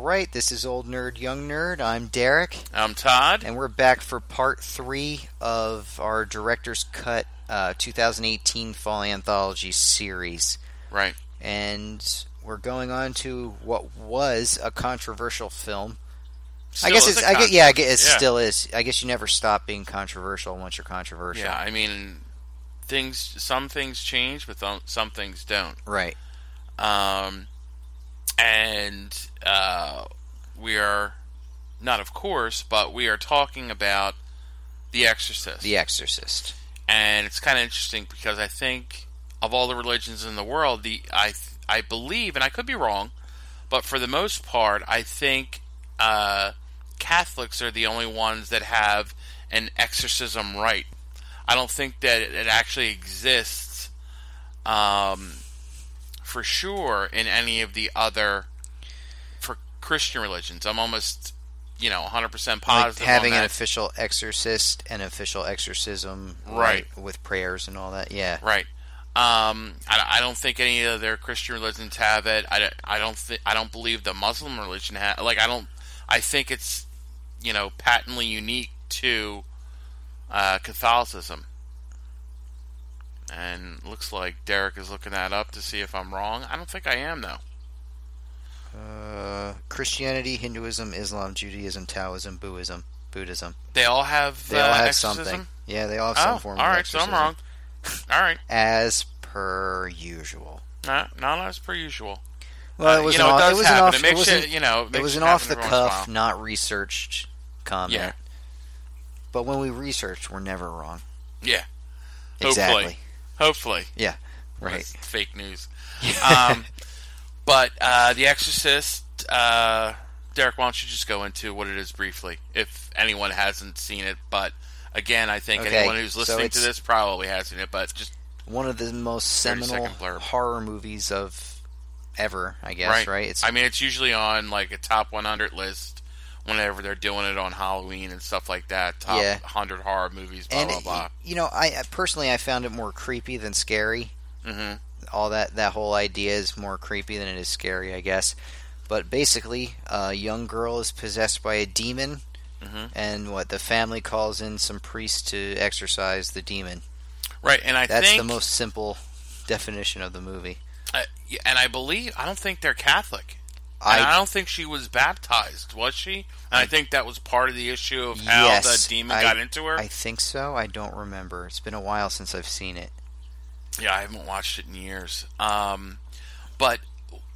right, this is Old Nerd, Young Nerd. I'm Derek, I'm Todd. and we're back for part three of our Director's Cut uh, 2018 Fall Anthology series. Right. And we're going on to what was a controversial film. I guess it's, I guess, yeah, I guess it Yeah. still is. I guess you never stop being controversial once you're controversial. Yeah, I mean, things. Some things change, but some things don't. Right. Um, and uh, we are not, of course, but we are talking about The Exorcist. The Exorcist. and it's kind of interesting because I think of all the religions in the world, the I I believe, and I could be wrong, but for the most part, I think uh, Catholics are the only ones that have an exorcism rite. I don't think that it actually exists, um, for sure, in any of the other for Christian religions. I'm almost, you know, 100% Like positive having on an official exorcist and official exorcism, Right. with prayers and all that. Yeah, Right. Um, I, I don't think any of their Christian religions have it. I, don't- I don't think I don't believe the Muslim religion ha Like I don't. I think it's you know patently unique to uh, Catholicism. And looks like Derek is looking that up to see if I'm wrong. I don't think I am though. uh, Christianity, Hinduism, Islam, Judaism, Taoism, Buddhism, Buddhism. They all have. They uh, all have exorcism? something. Yeah, they all have Oh, some form all right. So I'm wrong. All right. As per usual. Not, not as per usual. Well, Uh, it was you an know, off, it it was happen. an off, it makes it, you know, it makes was an off the every once in a cuff, not researched comment. Yeah. But when we research, we're never wrong. Yeah. Exactly. Hopefully. Yeah. Right. That's fake news. um, but uh, The Exorcist, uh, Derek, why don't you just go into what it is briefly, if anyone hasn't seen it? But again, I think Okay, anyone who's so listening to this probably has seen it. But just One of the most seminal horror movies of ever, I guess. Right. It's I mean, it's usually on like a top 100 list whenever they're doing it on Halloween and stuff like that. Top Yeah. 100 horror movies, blah and blah blah. you know, I personally I found it more creepy than scary. hmm all that that whole idea is more creepy than it is scary, I guess. But basically, a young girl is possessed by a demon, Mhm. and what the family calls in some priest to exorcise the demon. Right, and I That's think the most simple definition of the movie. uh, and I believe I don't think they're Catholic. I, I don't think she was baptized, was she? And I think that was part of the issue of how Yes, the demon I- got into her. I think so. I don't remember. It's been a while since I've seen it. yeah, I haven't watched it in years. Um, but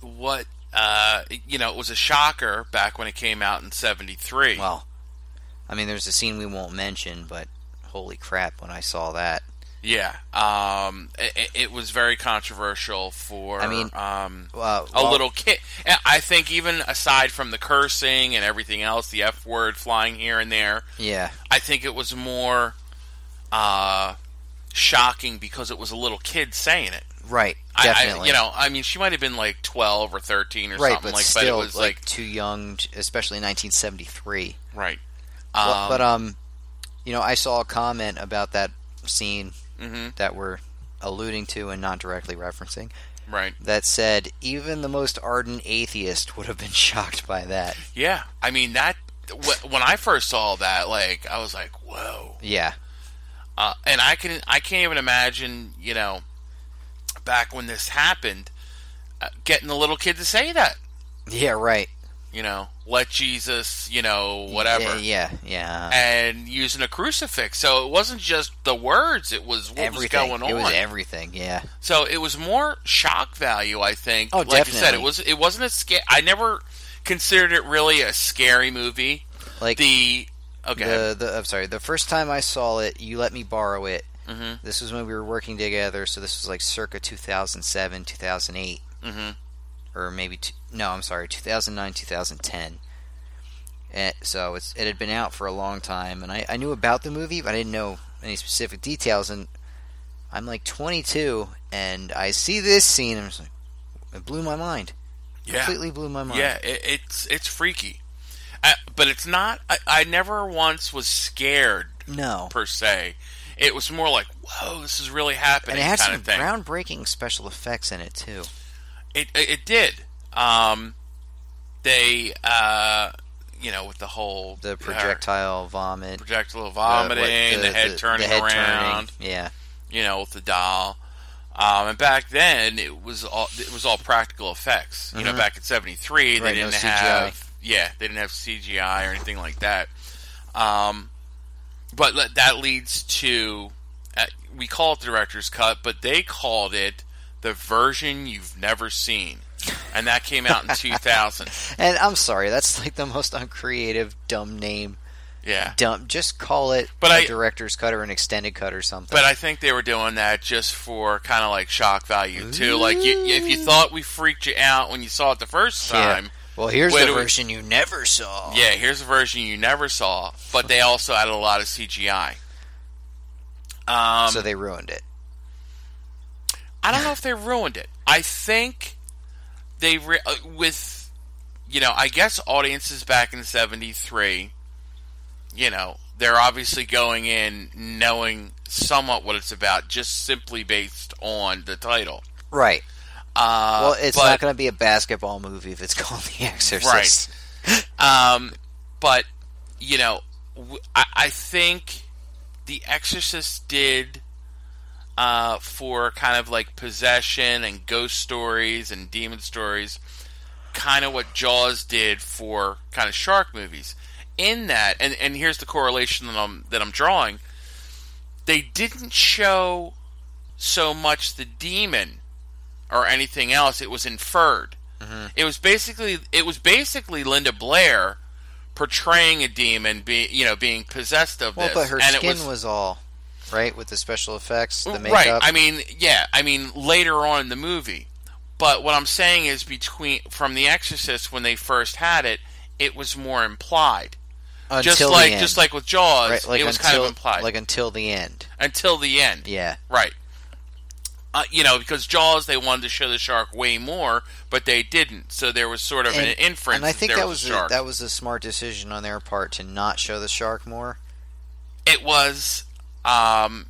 what uh, you know, it was a shocker back when it came out in '73. Well, I mean, there's a scene we won't mention, but holy crap! When I saw that, yeah, um, it, it was very controversial for. I mean, um, uh, a well, little kid. I think even aside from the cursing and everything else, the F word flying here and there, yeah, I think it was more uh, shocking because it was a little kid saying it. right, definitely. I, you know, I mean, she might have been like twelve or thirteen or right, something but like. still, but it was like, like, too young, especially 1973. right. Well, Um, but um, you know, I saw a comment about that scene hmm that we're alluding to and not directly referencing right. that said even the most ardent atheist would have been shocked by that. Yeah, I mean that. When I first saw that, like, I was like, "Whoa!" Yeah, Uh, and I can, I can't even imagine, you know, back when this happened, uh, getting the little kid to say that. yeah, right. You know, let Jesus, you know, whatever. Yeah, yeah, yeah. and using a crucifix. So it wasn't just the words; it was what everything. was going on. It was everything. Yeah, so it was more shock value, I think. Oh, like I said, it was. It wasn't a scare. I never considered it really a scary movie. like The okay, the the. I'm sorry. The first time I saw it, you let me borrow it. hmm This was when we were working together, so this was like circa 2007, 2008. hmm or maybe t- no, I'm sorry, 2009, 2010. And so it's it had been out for a long time, and I, I knew about the movie, but I didn't know any specific details. And I'm like 22, and I see this scene, and like, it blew my mind. yeah, Completely blew my mind. yeah. It, it's it's freaky, uh, but it's not. I, I never once was scared No, per se. It was more like, "Whoa, this is really happening." and it had some groundbreaking special effects in it too. It it, did. Um, they, uh, you know, with the whole The projectile vomit, projectile the- vomiting, what- the, head turning the head around, turning. Yeah, you know, with the doll. Um, and back then, it was all it was all practical effects. You know, Mhm. back in '73, they no didn't CGI. have yeah, they didn't have CGI or anything like that. Um, but that leads to uh, we call it the director's cut, but they called it the version you've never seen, and that came out in 2000. and I'm sorry, that's like the most uncreative, dumb name. Yeah, Dumb. Just call it But a I- director's cut or an extended cut or something. But I think they were doing that just for kind of like shock value too. Like you, if you thought we freaked you out when you saw it the first Yeah. time, well, here's the we- version you never saw. yeah, here's a version you never saw. But they also added a lot of CGI. Um, so they ruined it. I don't know if they ruined it. I think they re- uh, with you know, I guess audiences back in '73, you know, they're obviously going in knowing somewhat what it's about, just simply based on the title. Right. Uh, well, it's but- not going to be a basketball movie if it's called The Exorcist. Um, but you know, w- I, I think The Exorcist did uh, for kind of like possession and ghost stories and demon stories, kind of what Jaws did for kind of shark movies. In that, and, and here's the correlation that I'm that I'm drawing. They didn't show so much the demon or anything else; it was inferred. It was basically it was basically Linda Blair portraying a demon, be you know being possessed of Well, this, but her and skin it was, was, all right with the special effects, the makeup. right. I mean, yeah, I mean later on in the movie. But what I'm saying is between from The Exorcist when they first had it, it was more implied. until just the like end. just like with Jaws, right, like it was until, kind of implied like until the end. until the end. Yeah. Right. Uh, you know, because Jaws, they wanted to show the shark way more, but they didn't. So there was sort of an inference. And I think there that was, was a, that was a smart decision on their part to not show the shark more. it was. Um,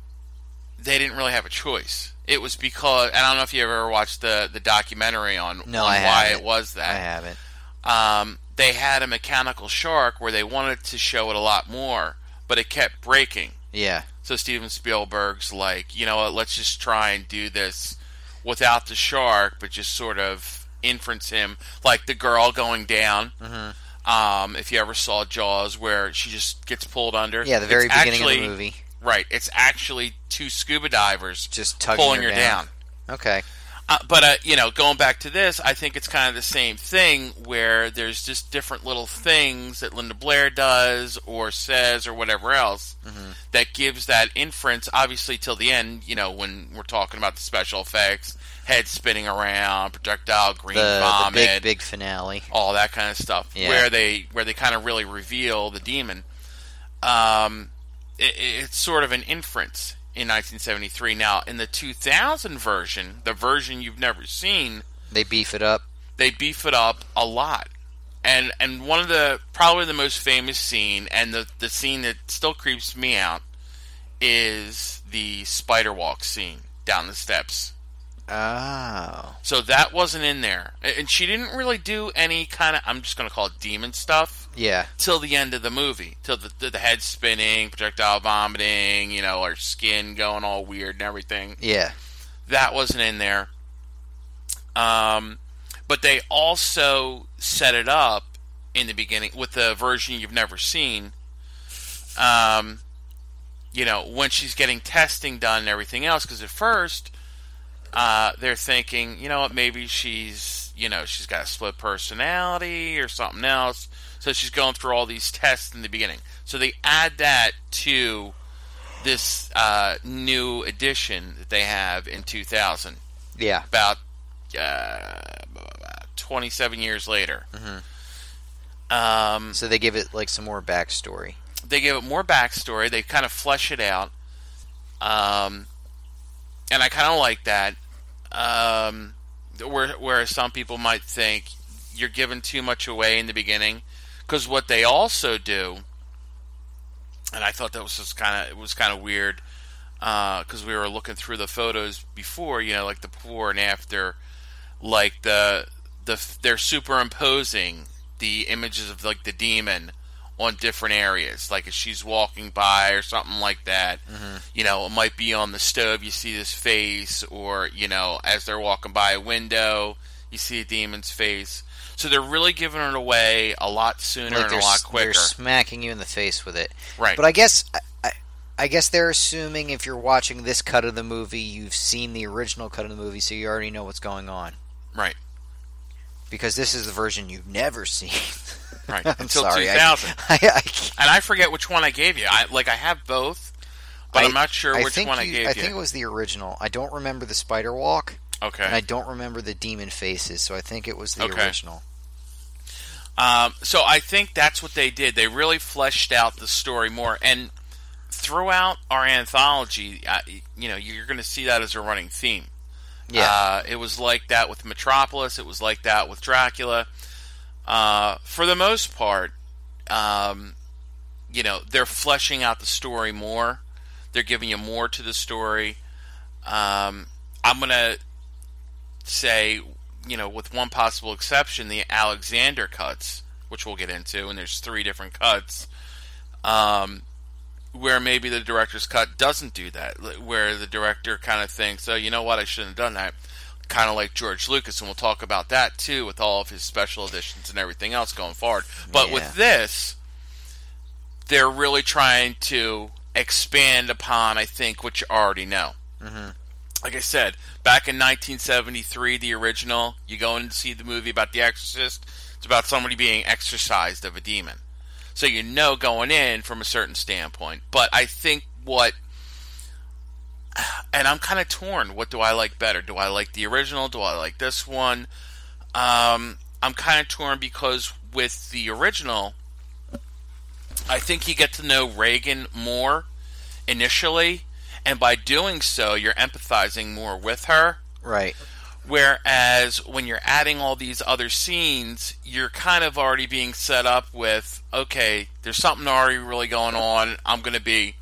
they didn't really have a choice. It was because and I don't know if you ever watched the the documentary on, No, on why it was that. I haven't. Um, they had a mechanical shark where they wanted to show it a lot more, but it kept breaking. Yeah. So Steven Spielberg's like, you know what, let's just try and do this without the shark, but just sort of inference him, like the girl going down. Mm-hmm. Um, if you ever saw Jaws, where she just gets pulled under. Yeah, the very It's beginning actually, of the movie, Right, it's actually two scuba divers just tugging pulling her her down. Okay. Uh, but uh, you know, going back to this, I think it's kind of the same thing where there's just different little things that Linda Blair does or says or whatever else Mm-hmm. that gives that inference. Obviously, till the end, you know, when we're talking about the special effects, head spinning around, projectile green The, the big big finale. all that kind of stuff, Yeah. where they where they kind of really reveal the demon. Um, it, it's sort of an inference in 1973. Now, in the 2000 version, the version you've never seen, They beef it up. they beef it up a lot. And and one of the probably the most famous scene, and the the scene that still creeps me out, is the spider walk scene down the steps. Oh. So that wasn't in there, and she didn't really do any kind of I'm just going to call it demon stuff Yeah. till the end of the movie, till the, the, the head spinning, projectile vomiting, you know, her skin going all weird and everything. Yeah. That wasn't in there. Um, but they also set it up in the beginning with the version you've never seen. Um, you know, when she's getting testing done and everything else, because at first uh, they're thinking, you know what, maybe she's, you know, she's got a split personality or something else. So she's going through all these tests in the beginning. So they add that to this uh, new edition that they have in 2000, Yeah. about uh, 27 years later. Um, So they give it like some more backstory. they give it more backstory. They kind of flesh it out, um, and I kind of like that. Um, where where some people might think you're giving too much away in the beginning, because what they also do, and I thought that was just kind of it was kind of weird, because we were looking through the photos before, you know, like the before and after, like the the they're superimposing the images of like the demon on different areas, like if she's walking by or something like that. Mm-hmm. You know, it might be on the stove. You see this face, or you know, as they're walking by a window, you see a demon's face. So they're really giving it away a lot sooner like and a lot quicker. they're smacking you in the face with it. Right. But I guess I, I, I guess they're assuming if you're watching this cut of the movie, you've seen the original cut of the movie, so you already know what's going on. Right. Because this is the version you've never seen. Right. I'm Until sorry, 2000. I, I, and I forget which one I gave you. I like I have both, but I, I- am not sure I which one I gave you- I think it was the original. I don't remember the spider walk, okay. and I don't remember the demon faces, so I think it was the Okay. original. Um, so I think that's what they did. They really fleshed out the story more, and throughout our anthology, uh, you know, you're going to see that as a running theme. Yeah. Uh, it was like that with Metropolis. It was like that with Dracula. Uh, for the most part, um, you know, they're fleshing out the story more. They're giving you more to the story. Um, I'm gonna say, you know, with one possible exception, the Alexander cuts, which we'll get into, and there's three different cuts. Um, where maybe the director's cut doesn't do that, where the director kind of thinks, "Oh, you know what? I shouldn't have done that." Kind of like George Lucas, and we'll talk about that too with all of his special editions and everything else going forward. But Yeah. with this, they're really trying to expand upon, I think, what you already know. hmm Like I said, back in 1973, the original, you go in to see the movie about The Exorcist. It's about somebody being exorcised of a demon. So you know going in from a certain standpoint. But I think what. And I'm kind of torn. What do I like better? Do I like the original? Do I like this one? Um, I'm kind of torn because with the original, I think you get to know Reagan more initially, and by doing so, you're empathizing more with her. Right. Whereas when you're adding all these other scenes, you're kind of already being set up with, okay, there's something already really going on. I'm going to be,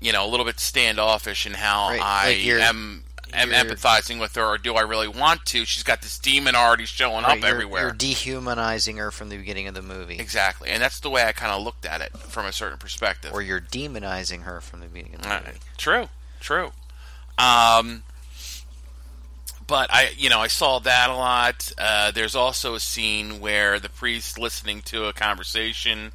you know, a little bit standoffish in how Right, I like am am empathizing with her, or do I really want to? She's got this demon already showing Right, up you're, everywhere. You're dehumanizing her from the beginning of the movie, Exactly, and that's the way I kind of looked at it from a certain perspective. or you're demonizing her from the beginning of the Uh, movie. true, true. Um, but I, you know, I saw that a lot. Uh, there's also a scene where the priest listening to a conversation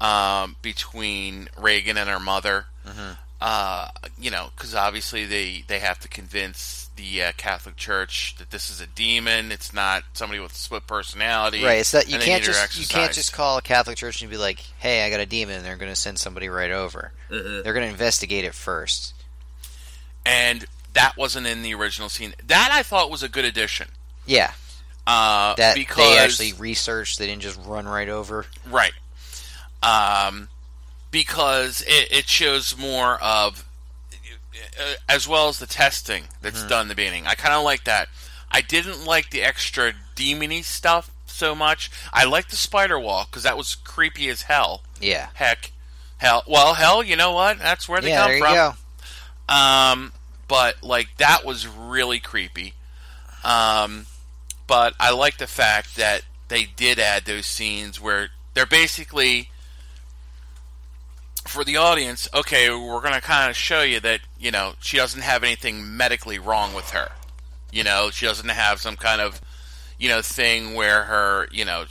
um, between Reagan and her mother. Mhm. Uh, you know, because obviously they they have to convince the uh, Catholic Church that this is a demon. It's not somebody with a split personality. Right. It's that you can't just you can't just call a Catholic church and be like, "Hey, I got a demon," and they're going to send somebody right over. Uh-huh. They're going to investigate it first. and that wasn't in the original scene. That I thought was a good addition. Yeah, Uh, that because they actually researched. They didn't just run right over. right, um, because it, it shows more of, uh, as well as the testing that's Mm-hmm. done in the beginning. I kind of like that. I didn't like the extra demony stuff so much. I liked the spider walk because that was creepy as hell. Yeah. Heck, hell. Well, hell. You know what? That's where they yeah. come There you from. go. Um, but like that was really creepy. Um, but I like the fact that they did add those scenes where they're basically for the audience. Okay, we're going to kind of show you that you know she doesn't have anything medically wrong with her. You know, she doesn't have some kind of you know thing where her you know.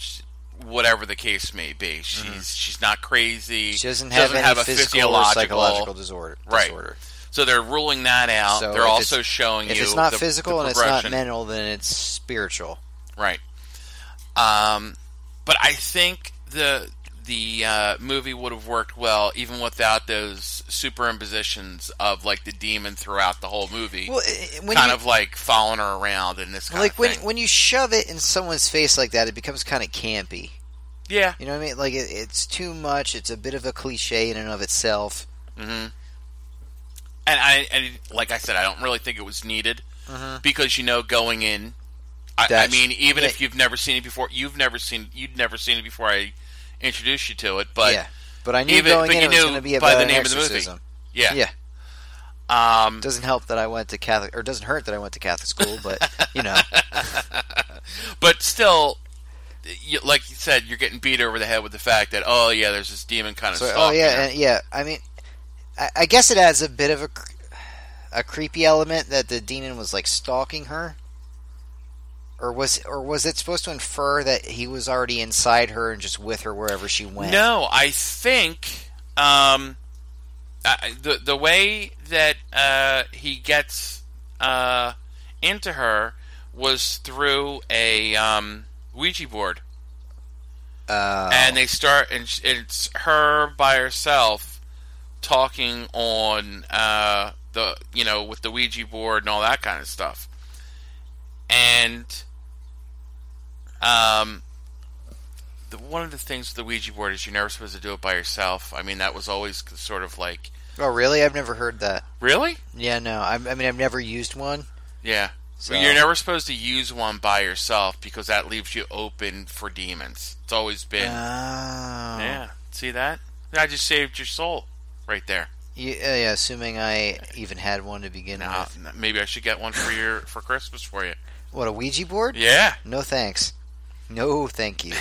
Whatever the case may be, she's she's not crazy. Mm-hmm. She doesn't have any a physical or psychological disorder. Right. disorder. So they're ruling that out. So they're also showing If you if it's not the- physical the and it's not mental, then it's spiritual. right? Um, but I think the the uh, movie would have worked well even without those superimpositions of like the demon throughout the whole movie, Well, kind you, of like following her around and this kind of like when when you shove it in someone's face like that, it becomes kind of campy. yeah, You know what I mean? Like it, it's too much. It's a bit of a cliche in and of itself. hmm and I and like I said, I don't really think it was needed Mhm. because you know going in. I, I mean, even yeah. if you've never seen it before, you've never seen you'd never seen it before I introduced you to it. But yeah, but I knew even- going in it was going to be by the name of the movie. yeah, Yeah, Um, doesn't help that I went to Catholic, or doesn't hurt that I went to Catholic school, but you know, but still, you, like you said, you're getting beat over the head with the fact that oh yeah, there's this demon kind of. So, oh yeah, and yeah. I mean, I, I guess it adds a bit of a a creepy element that the demon was like stalking her, or was or was it supposed to infer that he was already inside her and just with her wherever she went? No, I think um, I, the the way that uh, he gets uh, into her was through a um, Ouija board, Uh, and they start and it's her by herself talking on uh, the you know with the Ouija board and all that kind of stuff, and um. The, one of the things with the Ouija board is you're never supposed to do it by yourself. I mean, that was always sort of like, oh really? I've never heard that. really? Yeah, no. I, I mean, I've never used one. Yeah. So. You're never supposed to use one by yourself because that leaves you open for demons. It's always been. Oh. yeah. See that? I just saved your soul right there. Yeah, yeah, assuming I even had one to begin with. maybe I should get one for your for Christmas for you. What a Ouija board? Yeah. No thanks. No, thank you.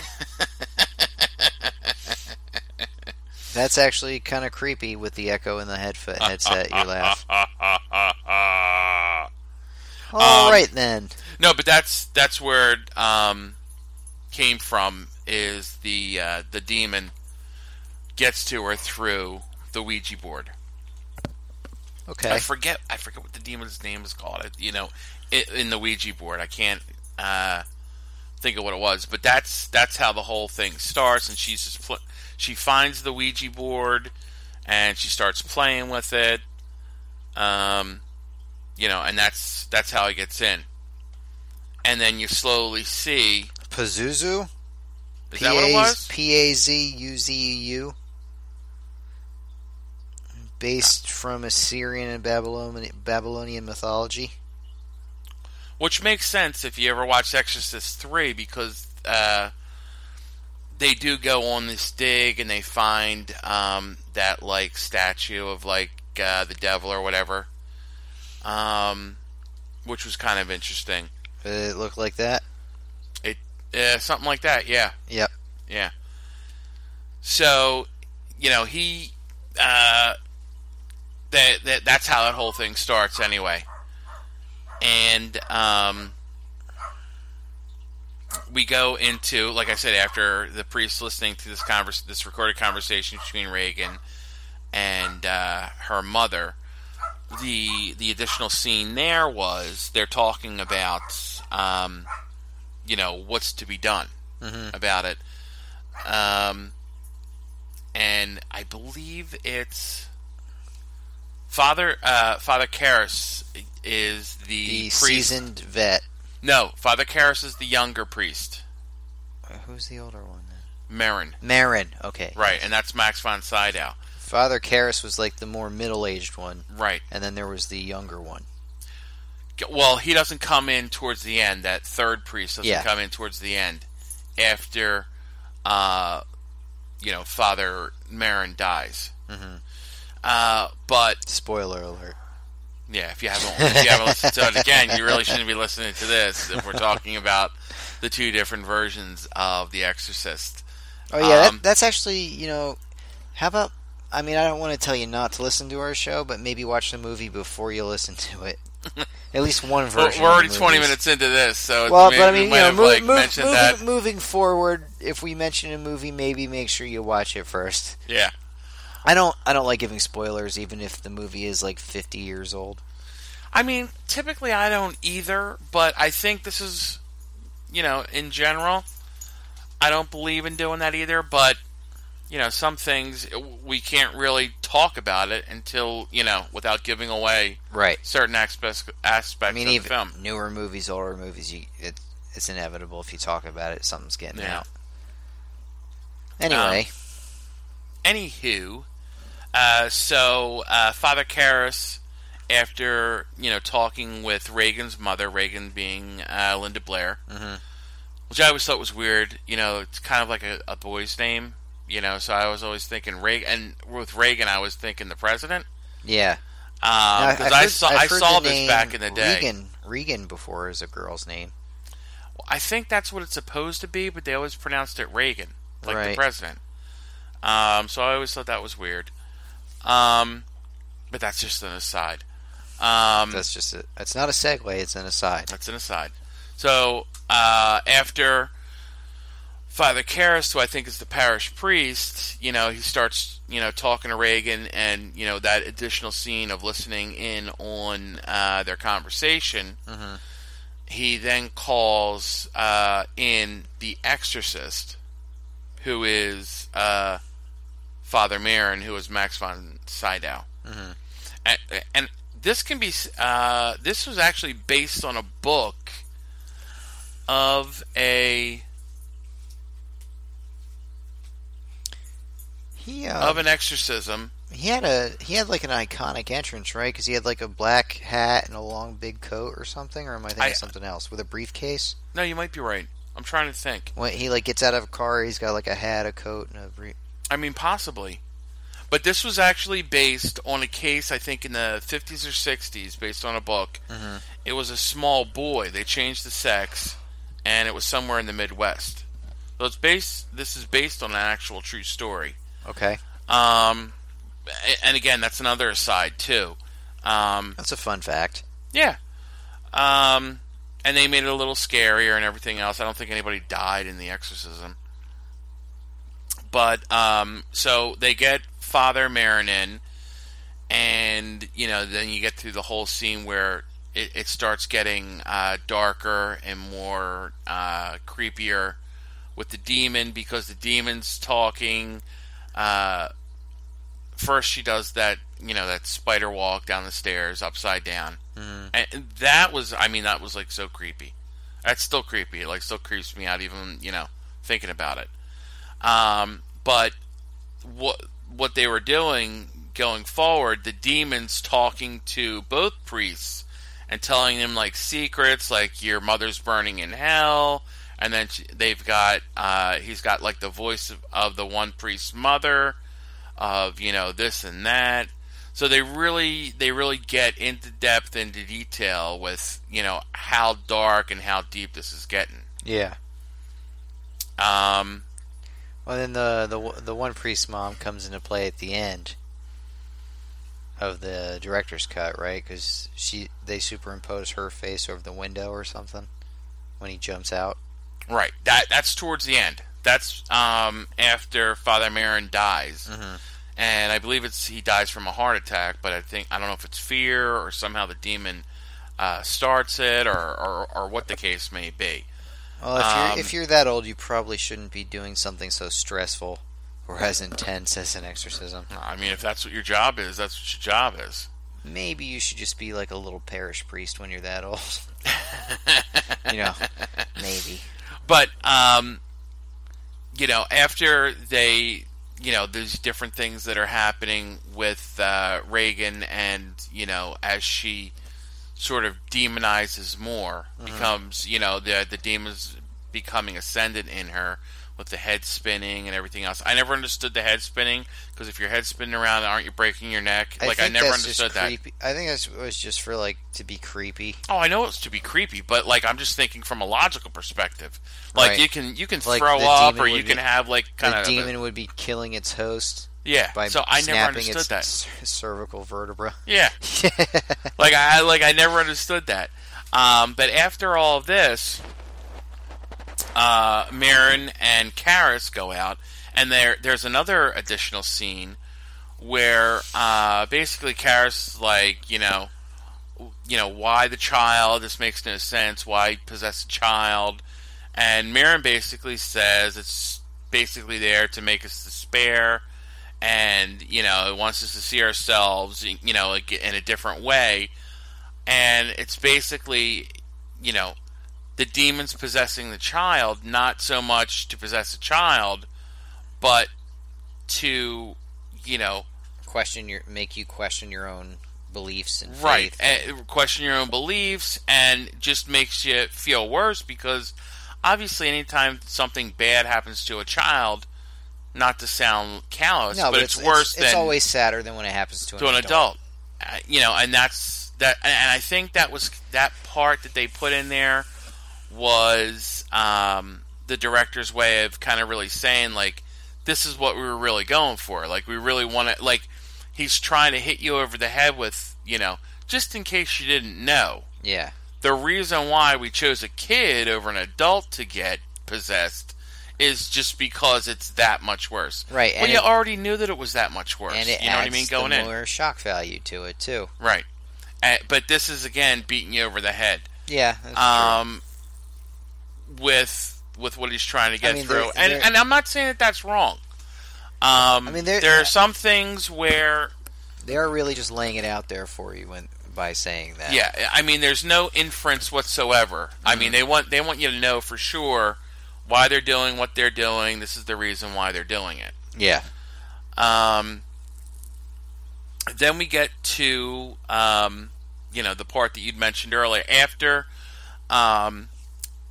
That's actually kind of creepy with the echo in the headf- headset. You laugh. All Um, right then. No, but that's that's where it um, came from. Is the uh, the demon gets to her through the Ouija board. Okay. I forget. I forget what the demon's name is called. I- You know, i in the Ouija board. I can't uh, think of what it was, but that's that's how the whole thing starts. And she's just pl- she finds the Ouija board and she starts playing with it. Um, you know, and that's that's how he gets in. And then you slowly see. Pazuzu. Is that what it was? P A Z U Z E U. Based from Assyrian and Babylonian Babylonian mythology. Which makes sense if you ever watch Exorcist 3 because uh, they do go on this dig and they find um, that like statue of like uh, the devil or whatever. Um, which was kind of interesting. It looked like that? Uh, something like that, yeah. Yep. Yeah. So, you know, he uh that, that that's how that whole thing starts anyway. And um we go into like I said after the priest listening to this convers this recorded conversation between Reagan and uh, her mother the the additional scene there was they're talking about um, you know what's to be done Mhm. about it um, and I believe it's Father uh, Father Karras is the, The priest. seasoned vet. No, Father Karras is the younger priest, Uh, Who's the older one then? Marin. Marin. Okay. Right, and that's Max von Sydow. Father Karras was like the more middle-aged one, Right. and then there was the younger one. Well, he doesn't come in towards the end. That third priest doesn't Yeah. come in towards the end after, uh, you know, Father Marin dies. Mhm. Uh, but Spoiler alert. Yeah, if you haven't if you haven't listened to it again, you really shouldn't be listening to this. If we're talking about the two different versions of The Exorcist, Oh yeah, Um, that, that's actually you know, how about? I mean, I don't want to tell you not to listen to our show, but maybe watch the movie before you listen to it. At least one version. we're already twenty minutes into this, so Well, but I mean, you know, move, like move, mentioned moving, that. moving forward, if we mention a movie, maybe make sure you watch it first. Yeah. I don't. I don't like giving spoilers, even if the movie is like fifty years old. I mean, typically I don't either, but I think this is, you know, in general, I don't believe in doing that either. But you know, some things we can't really talk about it until you know, without giving away Right. certain aspects aspects I mean, of even the film. newer movies, older movies, you, it, it's inevitable if you talk about it, something's getting Yeah. out. Anyway, um, Anywho, uh, so uh, Father Karras, after you know talking with Reagan's mother, Reagan being uh, Linda Blair, Mhm. which I always thought was weird. You know, it's kind of like a, a boy's name. You know, so I was always thinking Reagan, and with Reagan, I was thinking the president. yeah. Because I've I saw I saw this back in the day. Reagan, Regan before is a girl's name. I think that's what it's supposed to be, but they always pronounced it Reagan, like the president. Um, so I always thought that was weird. Um, but that's just an aside. Um, That's just it. It's not a segue. It's an aside. That's an aside. So uh, after Father Karras, who I think is the parish priest, you know, he starts, you know, talking to Reagan, and you know that additional scene of listening in on uh, their conversation. Mhm. He then calls uh, in the exorcist, who is uh, Father Marin, was Max von Sydow Mhm. and, and this can be uh, this was actually based on a book of a He uh, of an exorcism he had a he had like an iconic entrance, right? Because he had like a black hat and a long big coat or something. Or am I thinking I- something else with a briefcase? no you might be right i'm trying to think When he like gets out of a car, he's got like a hat, a coat, and a brief. I mean possibly but this was actually based on a case i think in the 50s or 60s based on a book Mhm. it was a small boy they changed the sex and it was somewhere in the midwest so it's based this is based on an actual true story Okay, um and again that's another aside too um that's a fun fact. Yeah. Um, and they made it a little scarier and everything else. I don't think anybody died in the exorcism. But um, so they get Father Marin in, and you know, then you get through the whole scene where it, it starts getting uh, darker and more uh, creepier with the demon because the demon's talking. Uh, first, she does that, you know, that spider walk down the stairs upside down, Mhm. and that was, I mean, that was like so creepy. That's still creepy. It like still creeps me out, even you know, thinking about it. Um, but what what they were doing going forward, the demons talking to both priests and telling them like secrets, like your mother's burning in hell, and then she, they've got uh, he's got like the voice of, of the one priest's mother, of you know this and that. So they really they really get into depth into detail with you know how dark and how deep this is getting. Yeah. Um, Well, then the the the one priest mom comes into play at the end of the director's cut, right? Because she they superimpose her face over the window or something when he jumps out. Right. That that's towards the end. That's um, after Father Marin dies, Mhm. and I believe it's he dies from a heart attack. But I think I don't know if it's fear or somehow the demon uh, starts it, or, or or what the case may be. Well, if Um, you're if you're that old, you probably shouldn't be doing something so stressful or as intense as an exorcism. I mean, if that's what your job is, that's what your job is. Maybe you should just be like a little parish priest when you're that old. you know, maybe. But um, you know, after they, you know, there's different things that are happening with uh, Reagan, and you know, as she sort of demonizes more, mm-hmm. becomes, you know, the the demons becoming ascendant in her with the head spinning and everything else. I never understood the head spinning because if your head's spinning around, aren't you breaking your neck? like I never understood that. I think that was just for like to be creepy. Oh, I know it's to be creepy, but like I'm just thinking from a logical perspective. Like Right. you can you can Like throw up, or you be- can have like kind the of demon would be killing its host yeah. by So I never understood its that. cervical vertebra. Yeah, like I like I never understood that. Um, but after all of this, uh, Marin and Karras go out, and there there's another additional scene where uh, basically Karras is like you know you know why the child this makes no sense why possess a child and Marin basically says it's basically there to make us despair and you know it wants us to see ourselves you know like, in a different way and it's basically you know the demons possessing the child not so much to possess a child but to you know question your make you question your own beliefs and right faith. and question your own beliefs and just makes you feel worse because obviously anytime something bad happens to a child not to sound callous no, but, it's, it's, worse it's, than always sadder than when it happens to, to an adult uh, you know and that's that and i think that was that part that they put in there was um, the director's way of kind of really saying like this is what we were really going for. Like we really want to like he's trying to hit you over the head with you know just in case you didn't know. Yeah. The reason why we chose a kid over an adult to get possessed is just because it's that much worse. Right. Well, and you it, already knew that it was that much worse. and it you know what I adds mean? Going the in, more shock value to it too. right? Uh, but this is again beating you over the head Yeah. That's true. um, with with what he's trying to get mean, through. there- and there- and I'm not saying that that's wrong. Um, I mean, there- are some things where They are really just laying it out there for you when by saying that. Yeah, I mean, there's no inference whatsoever. I Mm-hmm. mean, they want they want you to know for sure why they're doing what they're doing. This is the reason why they're doing it. Yeah. Um, then we get to um, you know the part that you'd mentioned earlier. After um,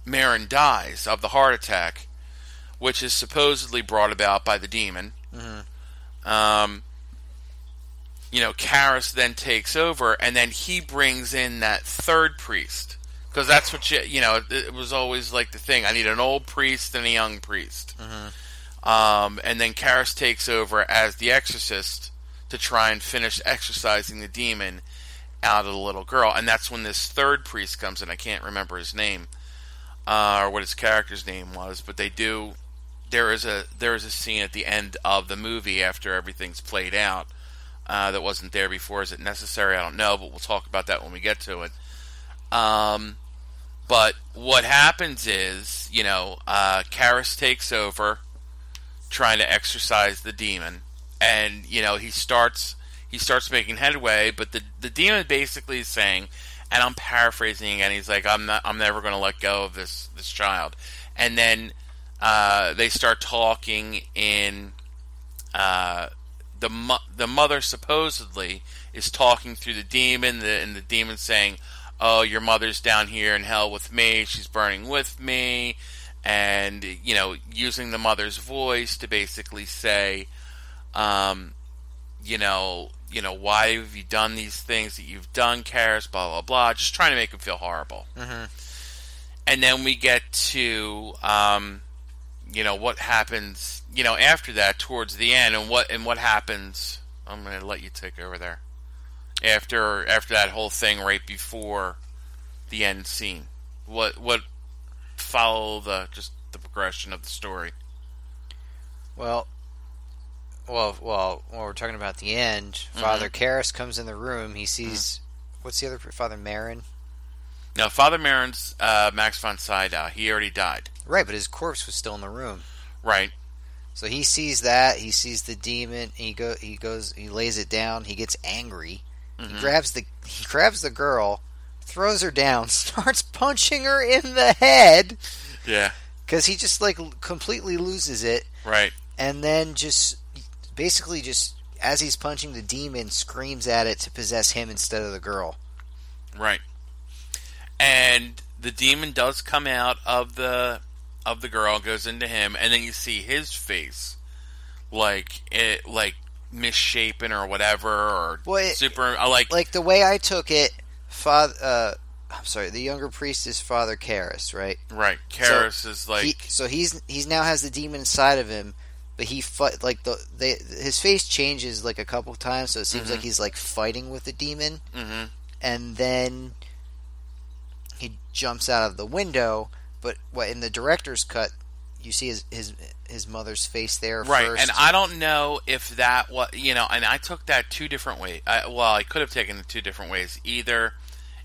Marin dies of the heart attack, which is supposedly brought about by the demon. Um, you know, Karras then takes over, and then he brings in that third priest because that's what you you know. It, it was always like the thing. I need an old priest and a young priest. Um, and then Karras takes over as the exorcist to try and finish exorcising the demon out of the little girl, and that's when this third priest comes in. I can't remember his name uh, or what his character's name was, but they do. There is a there is a scene at the end of the movie after everything's played out uh, that wasn't there before. Is it necessary? I don't know, but we'll talk about that when we get to it. Um, but what happens is, you know, uh, Karras takes over, trying to exorcise the demon, and you know he starts he starts making headway. But the the demon basically is saying, and I'm paraphrasing again. He's like, I'm not, I'm never going to let go of this this child. And then uh, they start talking in uh, the mo- the mother supposedly is talking through the demon, the, and the demon saying, "Oh, your mother's down here in hell with me. She's burning with me," and you know, using the mother's voice to basically say, um, you know, you know, why have you done these things that you've done, Karras? Blah blah blah. Just trying to make him feel horrible. Mhm. And then we get to, um, you know, what happens, you know, after that towards the end, and what and what happens. I'm going to let you take over there. After after that whole thing, right before the end scene, what what follow the just the progression of the story? Well, well, well. When we're talking about the end, Father Karras comes in the room. He sees what's the other Father Marin? Now, Father Marin's uh, Max von Sydow. He already died, Right, but his corpse was still in the room. right? So he sees that. He sees the demon. He go. He goes. He lays it down. He gets angry. He mm-hmm. grabs the. He grabs the girl, throws her down, starts punching her in the head Yeah, because he just like completely loses it, right. and then just basically just as he's punching the demon, screams at it to possess him instead of the girl. Right. And the demon does come out of the of the girl, goes into him, and then you see his face, like it, like misshapen or whatever, or Well, it- super. I like, Like the way I took it, father. Uh, I'm sorry. The younger priest is Father Karras, right? right. Karras is like, he, so he's he's now has the demon inside of him, but he fight like the they his face changes like a couple times, so it seems Mhm. like he's like fighting with the demon, hmm and then he jumps out of the window. But what in the director's cut, you see his his his mother's face there right. first. And I don't know if that was, you know, and I took that two different ways. I, well, I could have taken it two different ways. Either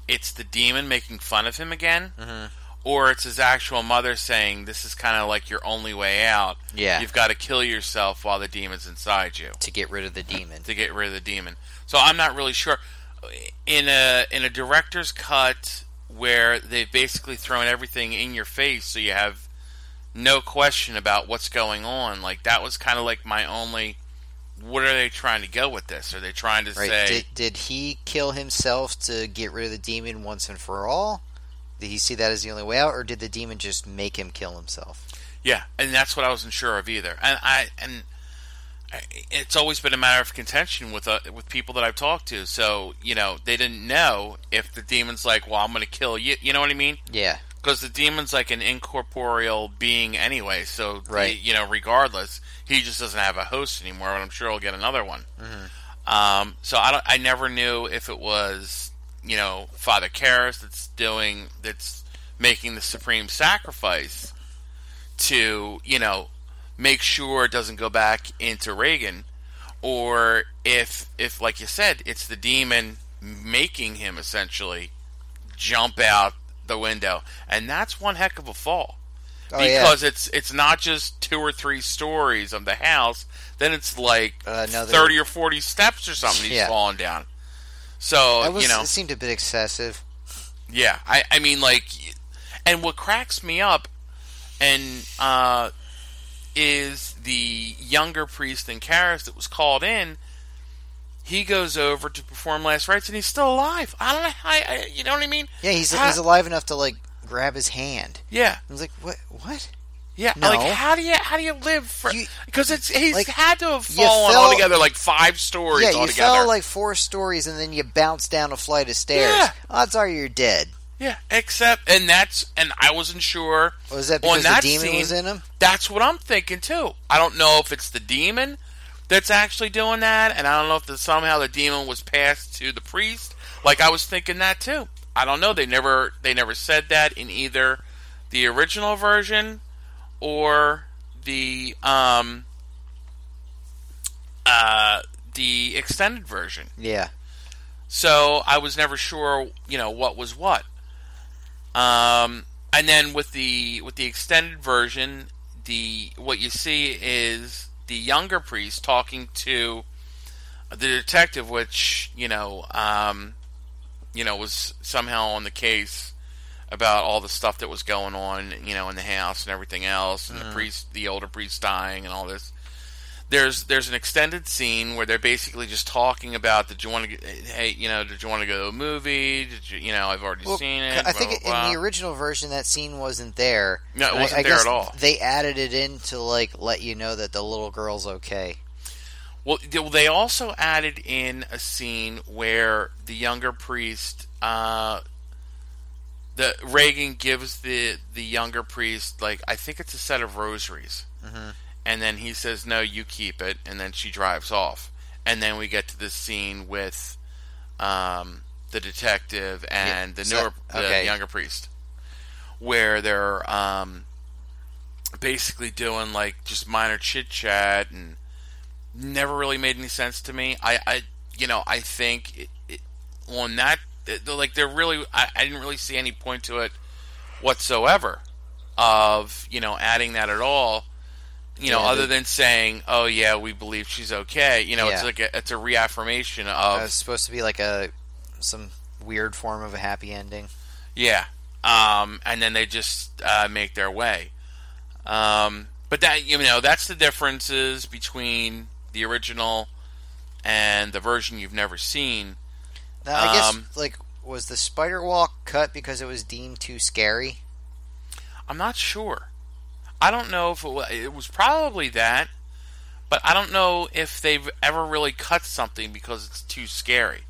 it's the demon making fun of him again. Mhm. Or it's his actual mother saying, "This is kind of like your only way out. yeah, You've got to kill yourself while the demon's inside you to get rid of the demon. to get rid of the demon. So I'm not really sure. In a in a director's cut where they've basically thrown everything in your face, so you have no question about what's going on. Like that was kind of like my only. What are they trying to go with this? Are they trying to Right? say? Did did he kill himself to get rid of the demon once and for all? Did he see that as the only way out, or did the demon just make him kill himself? Yeah, and that's what I wasn't sure of either. And I and I, it's always been a matter of contention with uh, with people that I've talked to. So you know, they didn't know if the demon's like, "Well, I'm going to kill you." You know what I mean? Yeah. Because the demon's like an incorporeal being anyway. So Right. he- you know, regardless, he just doesn't have a host anymore. And I'm sure he'll get another one. Um, so I don't. I never knew if it was you know Father Karras that's doing that's making the supreme sacrifice to you know make sure it doesn't go back into Reagan, or if if like you said, it's the demon making him essentially jump out the window, and that's one heck of a fall Oh, yeah. because it's it's not just two or three stories of the house. Then it's like Uh, Another- thirty or forty steps or something. He's Yeah. falling down. So was, you know, it seemed a bit excessive. yeah. I I mean like, and what cracks me up, and uh, is the younger priest in Karras that was called in. He goes over to perform last rites, and he's still alive. I don't know. I, I you know what I mean? Yeah, he's he's alive enough to like grab his hand. Yeah. I was like, what? What? Yeah, No. like how do you how do you live for? Because it's he's like, had to have fallen fell- altogether like five stories yeah, you altogether. fell like four stories and then you bounced down a flight of stairs. Yeah. Odds are you're dead. yeah, except and that's and I wasn't sure. Was that because that the demon scene- was in him? That's what I'm thinking too. I don't know if it's the demon that's actually doing that, and I don't know if the, somehow the demon was passed to the priest. Like I was thinking that too. I don't know. They never they never said that in either the original version or the um uh the extended version. Yeah. So I was never sure, you know, what was what. Um, and then with the with the extended version, the what you see is the younger priest talking to the detective, which you know, um, you know, was somehow on the case about all the stuff that was going on, you know, in the house and everything else, and the priest, the older priest dying, and all this there's there's an extended scene where they're basically just talking about did you want to hey you know did you want to go to a movie did you you know I've already Well, seen it I think blah, blah, in the original version that scene wasn't there. No, it wasn't I there guess at all. They added it in to like let you know that the little girl's okay. well they- they also added in a scene where the younger priest uh the Regan gives the the younger priest like I think it's a set of rosaries Mhm. And then he says no you keep it. And then she drives off. And then we get to this scene with um, the detective and Yeah, the so- newer the younger priest where they're um, basically doing like just minor chit chat and never really made any sense to me. I, I you know I think it, it, on that they're like they're really I, I didn't really see any point to it whatsoever of you know adding that at all you know Yeah, other the- than saying oh yeah we believe she's okay you know it's like a, it's a reaffirmation of it's supposed to be like a some weird form of a happy ending. Yeah. Um, and then they just uh, make their way. Um, but that you know that's the differences between the original and the version you've never seen. Now, I guess Um, like was the spider walk cut because it was deemed too scary? I'm not sure. I don't know if it was, it was probably that, but I don't know if they've ever really cut something because it's too scary.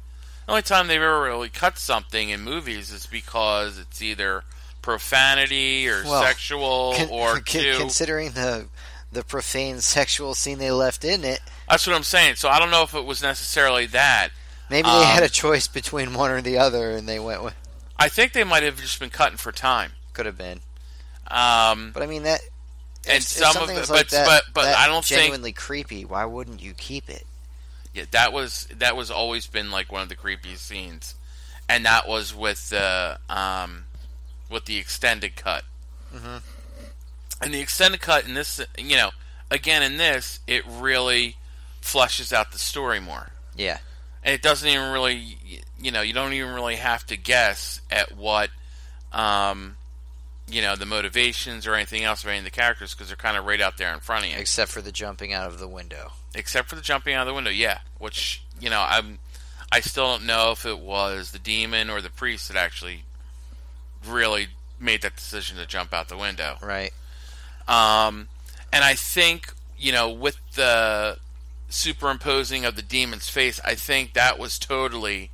The only time they've ever really cut something in movies is because it's either profanity or Well, sexual Con- or con- too. considering the the profane sexual scene they left in it, That's what I'm saying. So I don't know if it was necessarily that. maybe they had Um, a choice between one or the other, and they went with I think they might have just been cutting for time. could have been. Um, But I mean that. And some of the- like but- that, but- but I don't think- genuinely creepy. Why wouldn't you keep it? yeah, that was that was always been like one of the creepiest scenes, and that was with the um, with the extended cut. Mhm. And the extended cut in this, you know, again in this, it really flushes out the story more. Yeah, and it doesn't even really you know you don't even really have to guess at what um you know the motivations or anything else of any of the characters because they're kind of right out there in front of you except for the jumping out of the window. except for the jumping out of the window yeah which you know i'm i still don't know if it was the demon or the priest that actually really made that decision to jump out the window Right. um, and I think you know with the superimposing of the demon's face, I think that was totally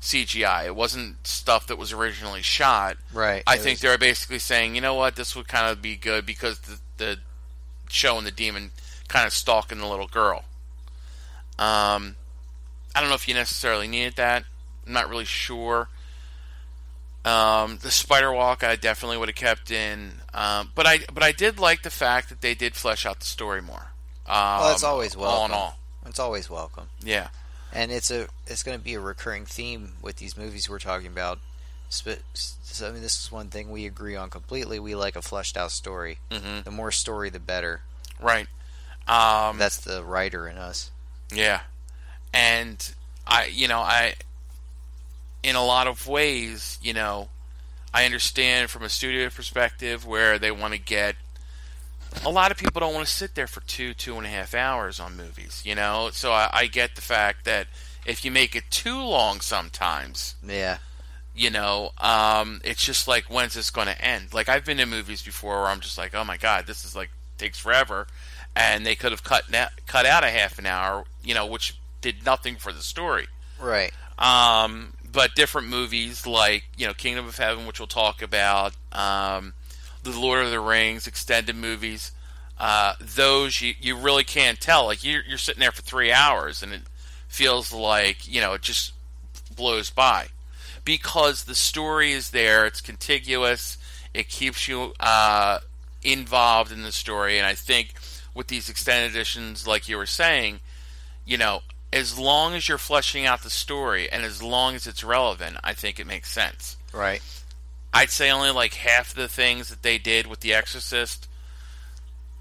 CGI. It wasn't stuff that was originally shot. Right. I It think was- they're basically saying, you know what, this would kind of be good because the, the showing the demon kind of stalking the little girl. Um, I don't know if you necessarily needed that. I'm not really sure. Um, the spider walk, I definitely would have kept in, um, but I but I did like the fact that they did flesh out the story more. Um, Well, that's always welcome. all in all. It's always welcome. Yeah, and it's a it's going to be a recurring theme with these movies we're talking about. So, I mean, this is one thing we agree on completely. We like a fleshed out story. hmm The more story, the better. right. Um, That's the writer in us. Yeah. And I you know, I in a lot of ways, you know, I understand from a studio perspective where they want to get a lot of people don't want to sit there for two, two and a half hours on movies, you know? So I, I get the fact that if you make it too long sometimes, Yeah, you know, um, it's just like when's this going to end? Like I've been in movies before where I'm just like, oh my god, this is like takes forever, and they could have cut na- cut out a half an hour, you know, which did nothing for the story. right. Um, but different movies like you know Kingdom of Heaven, which we'll talk about, um, the Lord of the Rings extended movies. Uh, those you, you really can't tell. Like you're, you're sitting there for three hours, and it feels like you know it just blows by because the story is there. It's contiguous. It keeps you uh, involved in the story, and I think with these extended editions, like you were saying, you know, as long as you're fleshing out the story and as long as it's relevant, I think it makes sense. Right. I'd say only like half of the things that they did with The Exorcist,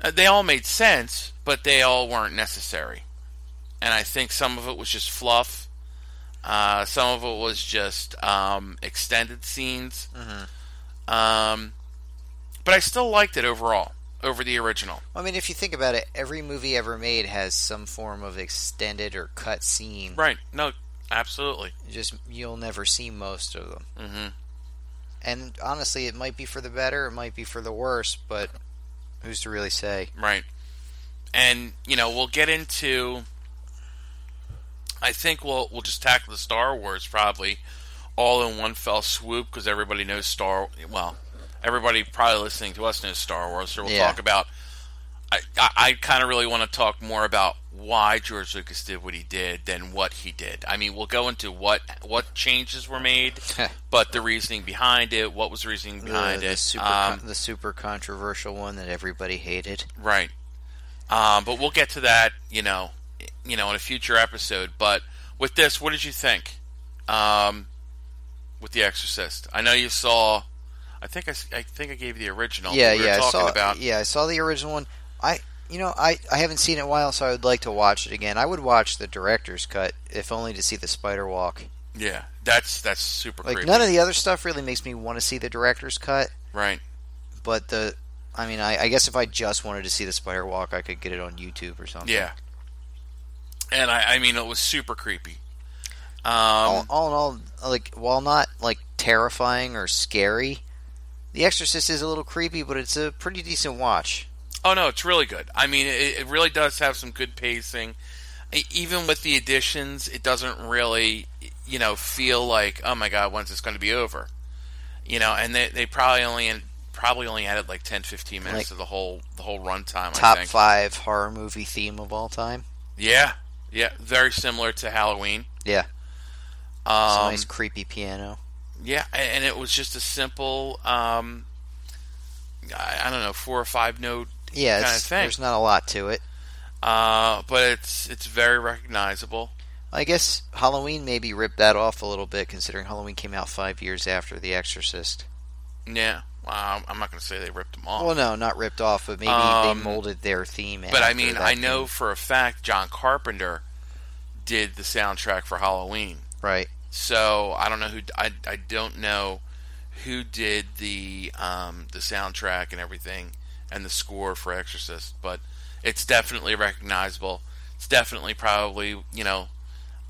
uh, they all made sense, but they all weren't necessary. And I think some of it was just fluff. Uh, some of it was just um, extended scenes. Mhm. Um, but I still liked it overall over the original. I mean, if you think about it, every movie ever made has some form of extended or cut scene. Right? No, absolutely. Just you'll never see most of them. hmm And honestly, it might be for the better, it might be for the worse, but who's to really say? Right. And you know, we'll get into. I think we'll we'll just tackle the Star Wars probably all in one fell swoop because everybody knows Star. Well, everybody probably listening to us knows Star Wars, so we'll Yeah. talk about. I I, I kind of really want to talk more about why George Lucas did what he did than what he did. I mean, we'll go into what what changes were made, but the reasoning behind it, what was the reasoning behind the, the it, super um, the super controversial one that everybody hated. Right. Um, but we'll get to that, you know, you know, in a future episode. But with this, what did you think? Um, with The Exorcist, I know you saw. I think I, I think I gave you the original. yeah, we yeah, I saw. about. Yeah, I saw the original one. I, you know, I I haven't seen it in a while, so I would like to watch it again. I would watch the director's cut, if only to see the spider walk. Yeah, that's that's super Like creepy. none of the other stuff really makes me want to see the director's cut, right. but the. I mean, I, I guess if I just wanted to see the spider walk, I could get it on YouTube or something. Yeah. And I, I mean, it was super creepy. Um, all, all in all, like while not like terrifying or scary, The Exorcist is a little creepy, but it's a pretty decent watch. Oh no, it's really good. I mean, it, it really does have some good pacing. Even with the additions, it doesn't really, you know, feel like oh my god, when's this going to be over? You know, and they they probably only probably only added like 10, 15 minutes Like, to the whole the whole runtime. I Top think. five horror movie theme of all time. Yeah, yeah, very similar to Halloween. Yeah, Um, nice creepy piano. Yeah, and it was just a simple, um, I, I don't know, four or five note Yeah, kinda thing. there's not a lot to it. Uh, but it's it's very recognizable. I guess Halloween maybe ripped that off a little bit, considering Halloween came out five years after The Exorcist. Yeah, well, I'm not going to say they ripped them off. Well, no, not ripped off, but maybe Um, they molded their theme. but I mean, I know for a fact John Carpenter did the soundtrack for Halloween. right? So I don't know who I, I don't know who did the um, the soundtrack and everything and the score for Exorcist, but it's definitely recognizable. It's definitely probably you know,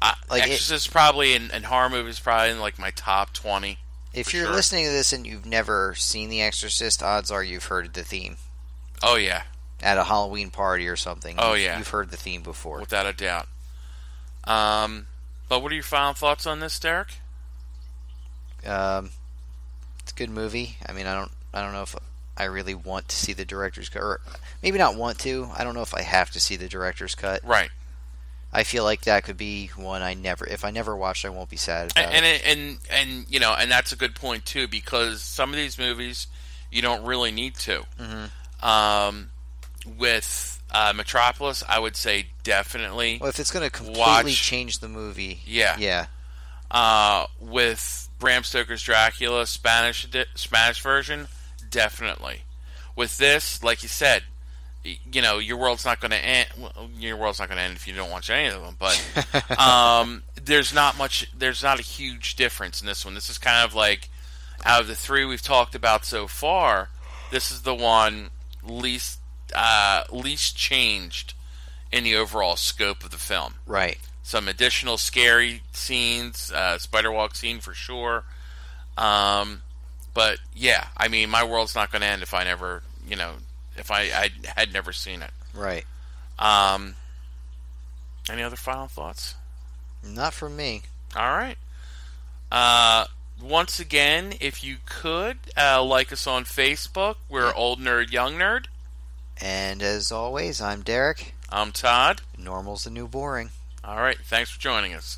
I, Like it- Exorcist probably in, in horror movies probably in like my top twenty. If you're sure. listening to this and you've never seen The Exorcist, odds are you've heard the theme Oh yeah, at a Halloween party or something. Oh, yeah. you've heard the theme before. without a doubt. Um, but what are your final thoughts on this, Derek? Um, it's a good movie. I mean, I don't, I don't know if I really want to see the director's cut, or maybe not want to. I don't know if I have to see the director's cut. Right. I feel like that could be one I never, if I never watch, I won't be sad about. and, it. and and and you know, and that's a good point too, because some of these movies you don't really need to. Mhm. Um, with uh, Metropolis, I would say definitely. Well, if it's going to completely Watch- change the movie, Yeah. yeah, Uh, with Bram Stoker's Dracula Spanish Spanish version, definitely. With this, like you said, you know your world's not going to end. Well, your world's not going to end if you don't watch any of them. But um, there's not much. There's not a huge difference in this one. This is kind of like out of the three we've talked about so far, this is the one least uh, least changed in the overall scope of the film right. some additional scary scenes, uh, spider walk scene for sure. Um, but yeah, I mean, my world's not going to end if I never, you know, if I, I had never seen it. Right. Um, any other final thoughts? Not from me. All right. Uh, once again, if you could uh, like us on Facebook, we're Old Nerd, Young Nerd. And as always, I'm Derek. I'm Todd. Normal's the new boring. All right. Thanks for joining us.